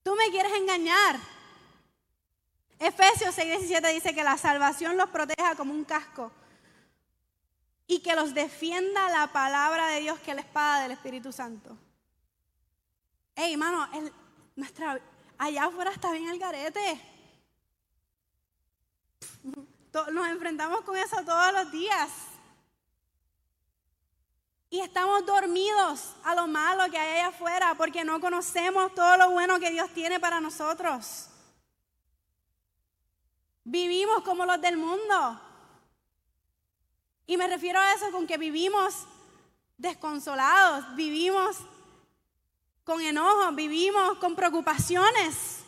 tú me quieres engañar. Efesios 6:17 dice que la salvación los proteja como un casco y que los defienda la palabra de Dios que es la espada del Espíritu Santo. Hey, hermano, nuestra, allá afuera está bien el garete. Nos enfrentamos con eso todos los días. Y estamos dormidos a lo malo que hay allá afuera porque no conocemos todo lo bueno que Dios tiene para nosotros. Vivimos como los del mundo. Y me refiero a eso con que vivimos desconsolados, vivimos con enojo, vivimos con preocupaciones,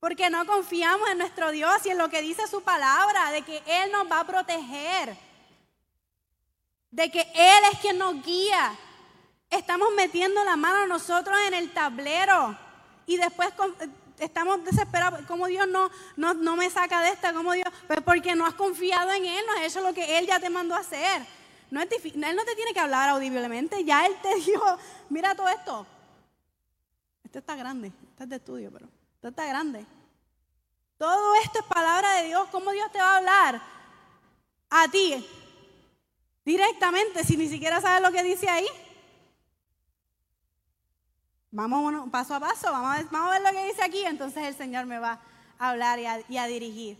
porque no confiamos en nuestro Dios y en lo que dice su palabra, de que Él nos va a proteger, de que Él es quien nos guía. Estamos metiendo la mano nosotros en el tablero y después estamos desesperados. ¿Cómo Dios no, no, me saca de esta? ¿Cómo Dios? Pues porque no has confiado en Él, no has hecho lo que Él ya te mandó a hacer. No es él no te tiene que hablar audiblemente, ya Él te dijo, mira todo esto. Esto está grande, esto es de estudio, pero esto está grande. Todo esto es palabra de Dios. ¿Cómo Dios te va a hablar? A ti, directamente, si ni siquiera sabes lo que dice ahí. Vamos paso a paso, vamos a, ver, lo que dice aquí, entonces el Señor me va a hablar y a, dirigir.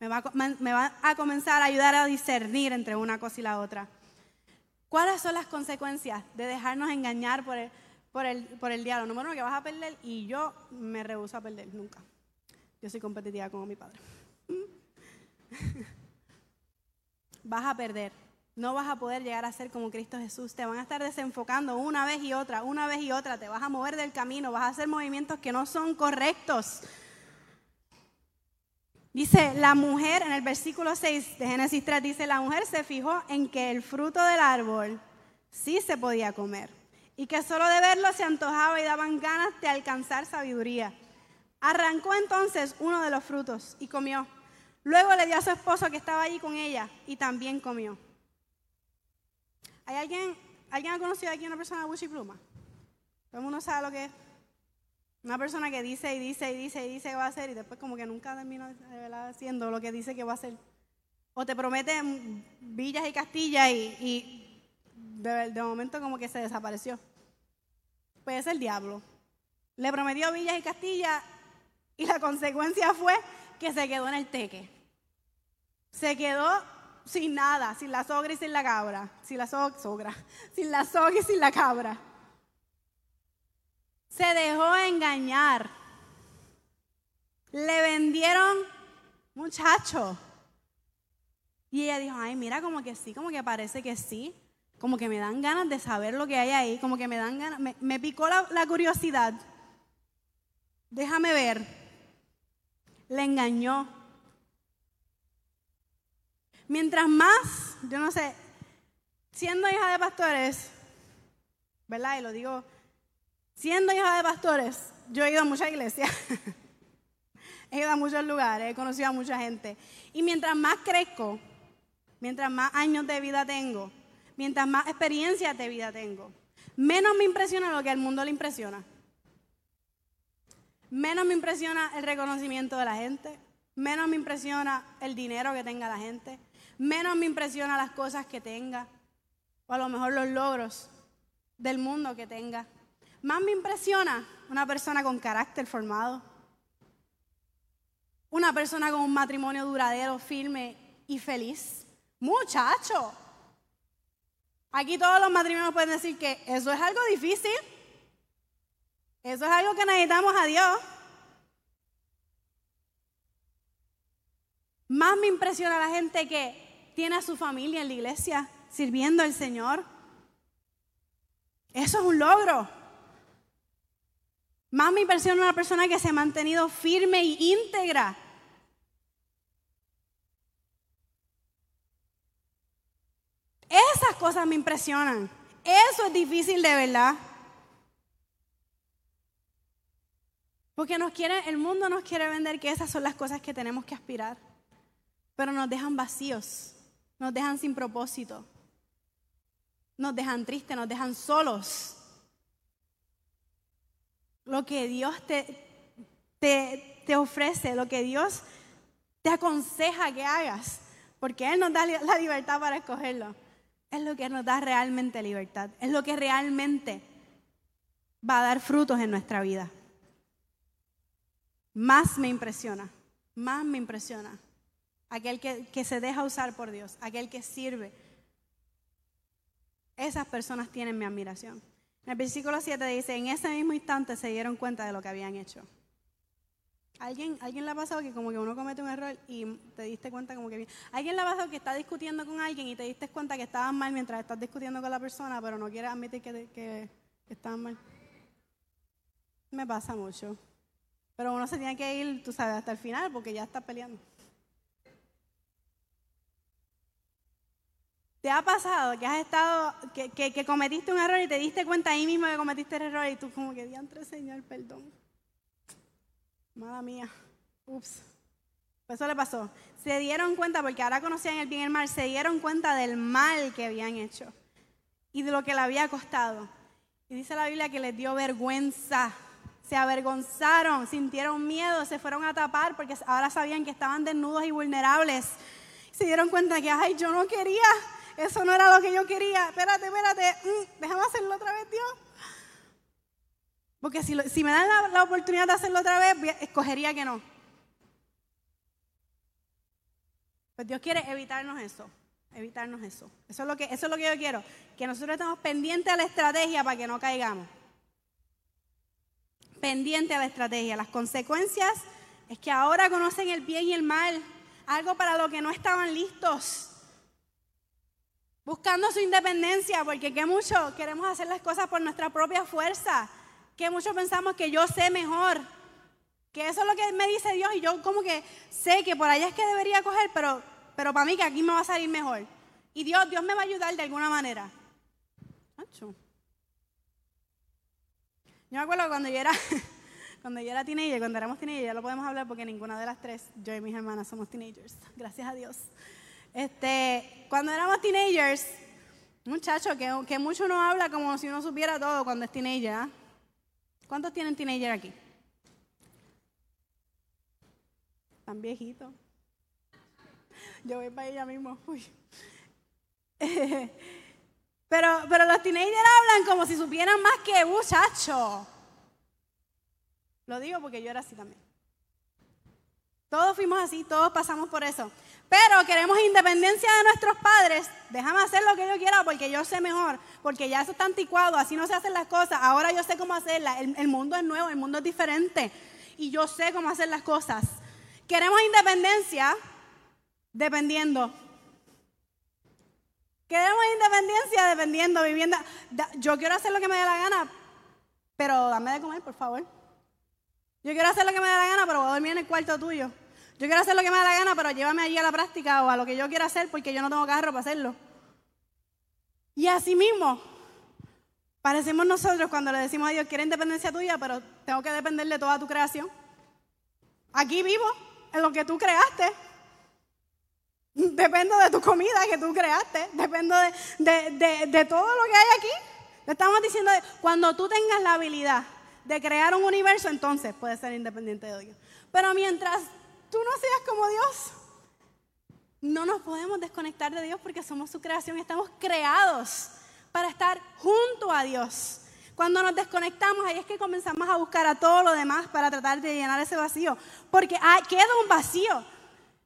Me va, me va, a comenzar a ayudar a discernir entre una cosa y la otra. ¿Cuáles son las consecuencias de dejarnos engañar por el, por el, por el diablo? Número uno, que vas a perder y yo me rehuso a perder, nunca. Yo soy competitiva como mi padre. vas a perder no vas a poder llegar a ser como Cristo Jesús. Te van a estar desenfocando una vez y otra, una vez y otra. Te vas a mover del camino, vas a hacer movimientos que no son correctos. Dice la mujer, en el versículo 6 de Génesis 3, dice, la mujer se fijó en que el fruto del árbol sí se podía comer y que solo de verlo se antojaba y daban ganas de alcanzar sabiduría. Arrancó entonces uno de los frutos y comió. Luego le dio a su esposo que estaba allí con ella y también comió. ¿Hay alguien, alguien ha conocido aquí una persona de Pluma? Todo el mundo sabe lo que es. Una persona que dice y dice y dice y dice que va a hacer y después como que nunca termina haciendo lo que dice que va a hacer. O te promete villas y castillas y, de, de, momento como que se desapareció. Pues es el diablo. Le prometió villas y castillas y la consecuencia fue que se quedó en el teque. Se quedó sin nada, sin la sogra y sin la cabra. Sin la sogra, sin la sogra y sin la cabra. Se dejó engañar. Le vendieron muchacho. Y ella dijo, ay, mira, como que sí, como que parece que sí. Como que me dan ganas de saber lo que hay ahí, como que me dan ganas, me, picó la curiosidad. Déjame ver. Le engañó. Mientras más, yo no sé, siendo hija de pastores, ¿verdad? Y lo digo, siendo hija de pastores, yo he ido a muchas iglesias, he ido a muchos lugares, he conocido a mucha gente. Y mientras más crezco, mientras más años de vida tengo, mientras más experiencias de vida tengo, menos me impresiona lo que al mundo le impresiona. Menos me impresiona el reconocimiento de la gente, menos me impresiona el dinero que tenga la gente, menos me impresiona las cosas que tenga, o a lo mejor los logros del mundo que tenga. Más me impresiona una persona con carácter formado, una persona con un matrimonio duradero, firme y feliz. Muchacho, aquí todos los matrimonios pueden decir que eso es algo difícil, eso es algo que necesitamos a Dios. Más me impresiona la gente que tiene a su familia en la iglesia sirviendo al Señor. Eso es un logro. Más me impresiona una persona que se ha mantenido firme e íntegra. Esas cosas me impresionan. Eso es difícil de verdad. Porque nos quiere, el mundo nos quiere vender que esas son las cosas que tenemos que aspirar. Pero nos dejan vacíos nos dejan sin propósito, nos dejan tristes, nos dejan solos. Lo que Dios te, te, ofrece, lo que Dios te aconseja que hagas, porque Él nos da la libertad para escogerlo, es lo que nos da realmente libertad, es lo que realmente va a dar frutos en nuestra vida. Más me impresiona, más me impresiona aquel que, se deja usar por Dios, aquel que sirve. Esas personas tienen mi admiración. En el versículo 7 dice, en ese mismo instante se dieron cuenta de lo que habían hecho. ¿Alguien, ¿Alguien le ha pasado que como que uno comete un error y te diste cuenta como que... ¿Alguien le ha pasado que está discutiendo con alguien y te diste cuenta que estabas mal mientras estás discutiendo con la persona, pero no quieres admitir que, que, mal? Me pasa mucho. Pero uno se tiene que ir, tú sabes, hasta el final porque ya está peleando. ¿Te ha pasado que has estado, que, cometiste un error y te diste cuenta ahí mismo que cometiste el error y tú como que diantre Señor, perdón? Mala mía. Ups. Pues eso le pasó. Se dieron cuenta, porque ahora conocían el bien y el mal, se dieron cuenta del mal que habían hecho y de lo que le había costado. Y dice la Biblia que les dio vergüenza. Se avergonzaron, sintieron miedo, se fueron a tapar porque ahora sabían que estaban desnudos y vulnerables. Se dieron cuenta que, ay, yo no quería eso no era lo que yo quería. Espérate, espérate, mm, déjame hacerlo otra vez, Dios. Porque si, me dan la, oportunidad de hacerlo otra vez, escogería que no. Pues Dios quiere evitarnos eso, evitarnos eso. Eso es lo que, eso es lo que yo quiero, que nosotros estemos pendientes a la estrategia para que no caigamos. Pendiente a la estrategia. Las consecuencias es que ahora conocen el bien y el mal, algo para lo que no estaban listos buscando su independencia, porque que mucho queremos hacer las cosas por nuestra propia fuerza, que mucho pensamos que yo sé mejor, que eso es lo que me dice Dios y yo como que sé que por allá es que debería coger, pero, pero para mí que aquí me va a salir mejor. Y Dios, Dios me va a ayudar de alguna manera. Yo me acuerdo cuando yo era, cuando yo era teenager, cuando éramos teenagers, ya lo podemos hablar porque ninguna de las tres, yo y mis hermanas somos teenagers, gracias a Dios. Este, cuando éramos teenagers, muchacho, que, que mucho uno habla como si uno supiera todo cuando es teenager. ¿eh? ¿Cuántos tienen teenager aquí? Tan viejito. Yo voy para ella mismo. Uy. Pero, pero los teenagers hablan como si supieran más que muchacho. Lo digo porque yo era así también. Todos fuimos así, todos pasamos por eso. Pero queremos independencia de nuestros padres. Déjame hacer lo que yo quiera porque yo sé mejor. Porque ya eso está anticuado, así no se hacen las cosas. Ahora yo sé cómo hacerlas. El, mundo es nuevo, el mundo es diferente. Y yo sé cómo hacer las cosas. Queremos independencia dependiendo. Queremos independencia dependiendo, vivienda. Yo quiero hacer lo que me dé la gana, pero dame de comer, por favor. Yo quiero hacer lo que me dé la gana, pero voy a dormir en el cuarto tuyo. Yo quiero hacer lo que me dé la gana, pero llévame allí a la práctica o a lo que yo quiera hacer porque yo no tengo carro para hacerlo. Y así mismo, parecemos nosotros cuando le decimos a Dios, quiero independencia tuya, pero tengo que depender de toda tu creación. Aquí vivo, en lo que tú creaste. Dependo de tu comida que tú creaste. Dependo de, todo lo que hay aquí. Le estamos diciendo, cuando tú tengas la habilidad de crear un universo, entonces puedes ser independiente de Dios. Pero mientras tú no seas como Dios, no nos podemos desconectar de Dios porque somos su creación y estamos creados para estar junto a Dios. Cuando nos desconectamos, ahí es que comenzamos a buscar a todo lo demás para tratar de llenar ese vacío. Porque queda un vacío.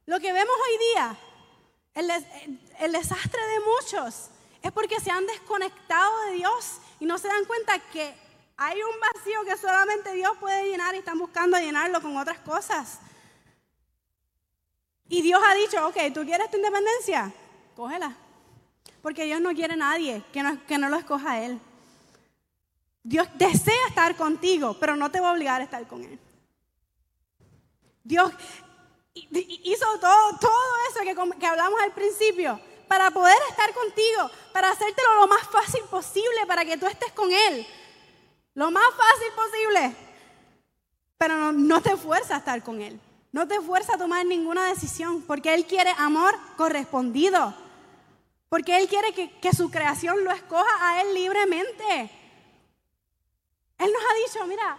Lo que vemos hoy día el, desastre de muchos es porque se han desconectado de Dios y no se dan cuenta que hay un vacío que solamente Dios puede llenar y están buscando llenarlo con otras cosas. Y Dios ha dicho, ok, ¿tú quieres tu independencia? Cógela. Porque Dios no quiere a nadie que no, que no lo escoja a Él. Dios desea estar contigo, pero no te va a obligar a estar con Él. Dios hizo todo, todo eso que, que hablamos al principio para poder estar contigo, para hacértelo lo más fácil posible, para que tú estés con Él. Lo más fácil posible. Pero no, no, te fuerza a estar con Él. No te fuerza a tomar ninguna decisión, porque Él quiere amor correspondido. Porque Él quiere que, que su creación lo escoja a Él libremente. Él nos ha dicho, mira,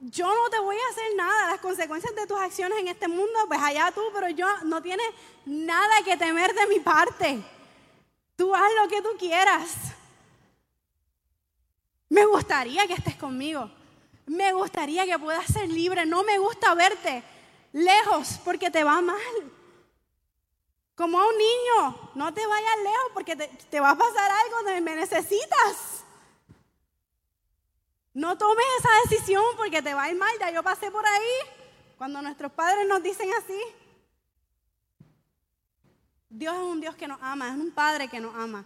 yo no te voy a hacer nada. Las consecuencias de tus acciones en este mundo, pues allá tú, pero yo no tienes nada que temer de mi parte. Tú haz lo que tú quieras. Me gustaría que estés conmigo. Me gustaría que puedas ser libre. No me gusta verte lejos porque te va mal. Como a un niño, no te vayas lejos porque te, te va a pasar algo donde me necesitas. No tomes esa decisión porque te va a ir mal. Ya yo pasé por ahí. Cuando nuestros padres nos dicen así. Dios es un Dios que nos ama, es un Padre que nos ama.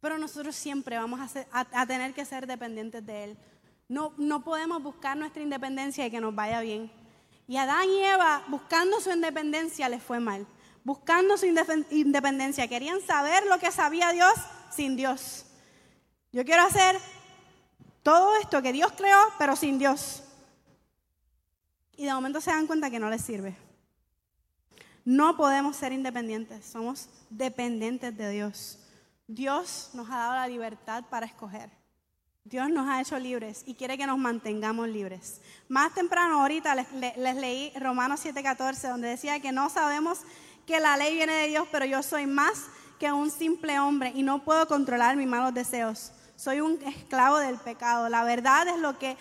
Pero nosotros siempre vamos a, tener que ser dependientes de Él. No, no podemos buscar nuestra independencia y que nos vaya bien. Y Adán y Eva, buscando su independencia, les fue mal. Buscando su independencia, querían saber lo que sabía Dios sin Dios. Yo quiero hacer todo esto que Dios creó, pero sin Dios. Y de momento se dan cuenta que no les sirve. No podemos ser independientes, somos dependientes de Dios. Dios nos ha dado la libertad para escoger. Dios nos ha hecho libres y quiere que nos mantengamos libres. Más temprano, ahorita les, les leí Romanos 7:14, donde decía que no sabemos que la ley viene de Dios, pero yo soy más que un simple hombre y no puedo controlar mis malos deseos soy un esclavo del pecado. La verdad es lo que,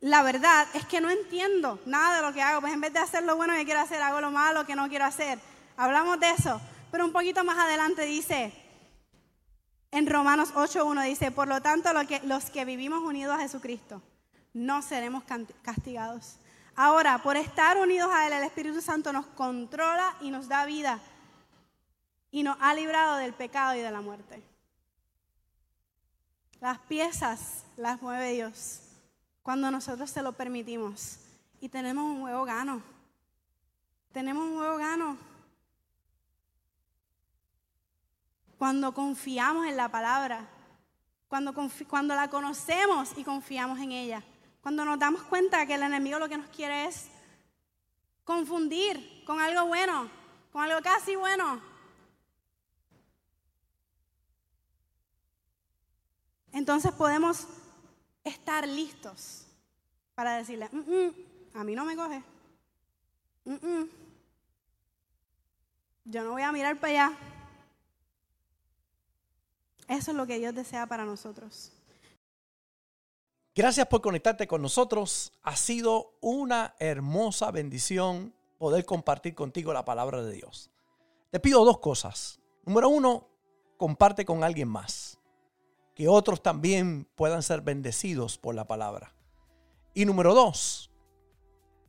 la verdad es que no entiendo nada de lo que hago. Pues en vez de hacer lo bueno que quiero hacer, hago lo malo que no quiero hacer. Hablamos de eso. Pero un poquito más adelante dice, en Romanos 8.1 dice, por lo tanto los que vivimos unidos a Jesucristo no seremos castigados. Ahora, por estar unidos a Él, el Espíritu Santo nos controla y nos da vida y nos ha librado del pecado y de la muerte. Las piezas las mueve Dios cuando nosotros se lo permitimos. Y tenemos un nuevo gano. Tenemos un nuevo gano. Cuando confiamos en la palabra, cuando, cuando la conocemos y confiamos en ella, cuando nos damos cuenta que el enemigo lo que nos quiere es confundir con algo bueno, con algo casi bueno, entonces podemos estar listos para decirle, mm, mm, a mí no me coge. Yo no voy a mirar para allá. Eso es lo que Dios desea para nosotros. Gracias por conectarte con nosotros. Ha sido una hermosa bendición poder compartir contigo la palabra de Dios. Te pido dos cosas. Número uno, comparte con alguien más. Que otros también puedan ser bendecidos por la palabra. Y número dos,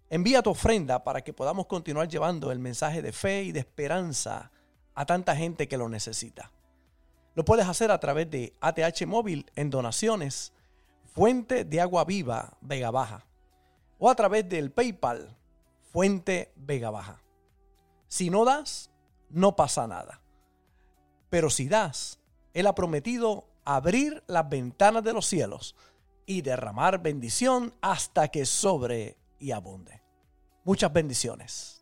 envía tu ofrenda para que podamos continuar llevando el mensaje de fe y de esperanza a tanta gente que lo necesita. Lo puedes hacer a través de ATH Móvil en donaciones, Fuente de Agua Viva Vega Baja, o a través del PayPal, Fuente Vega Baja. Si no das, no pasa nada. Pero si das, Él ha prometido abrir las ventanas de los cielos y derramar bendición hasta que sobre y abunde. Muchas bendiciones.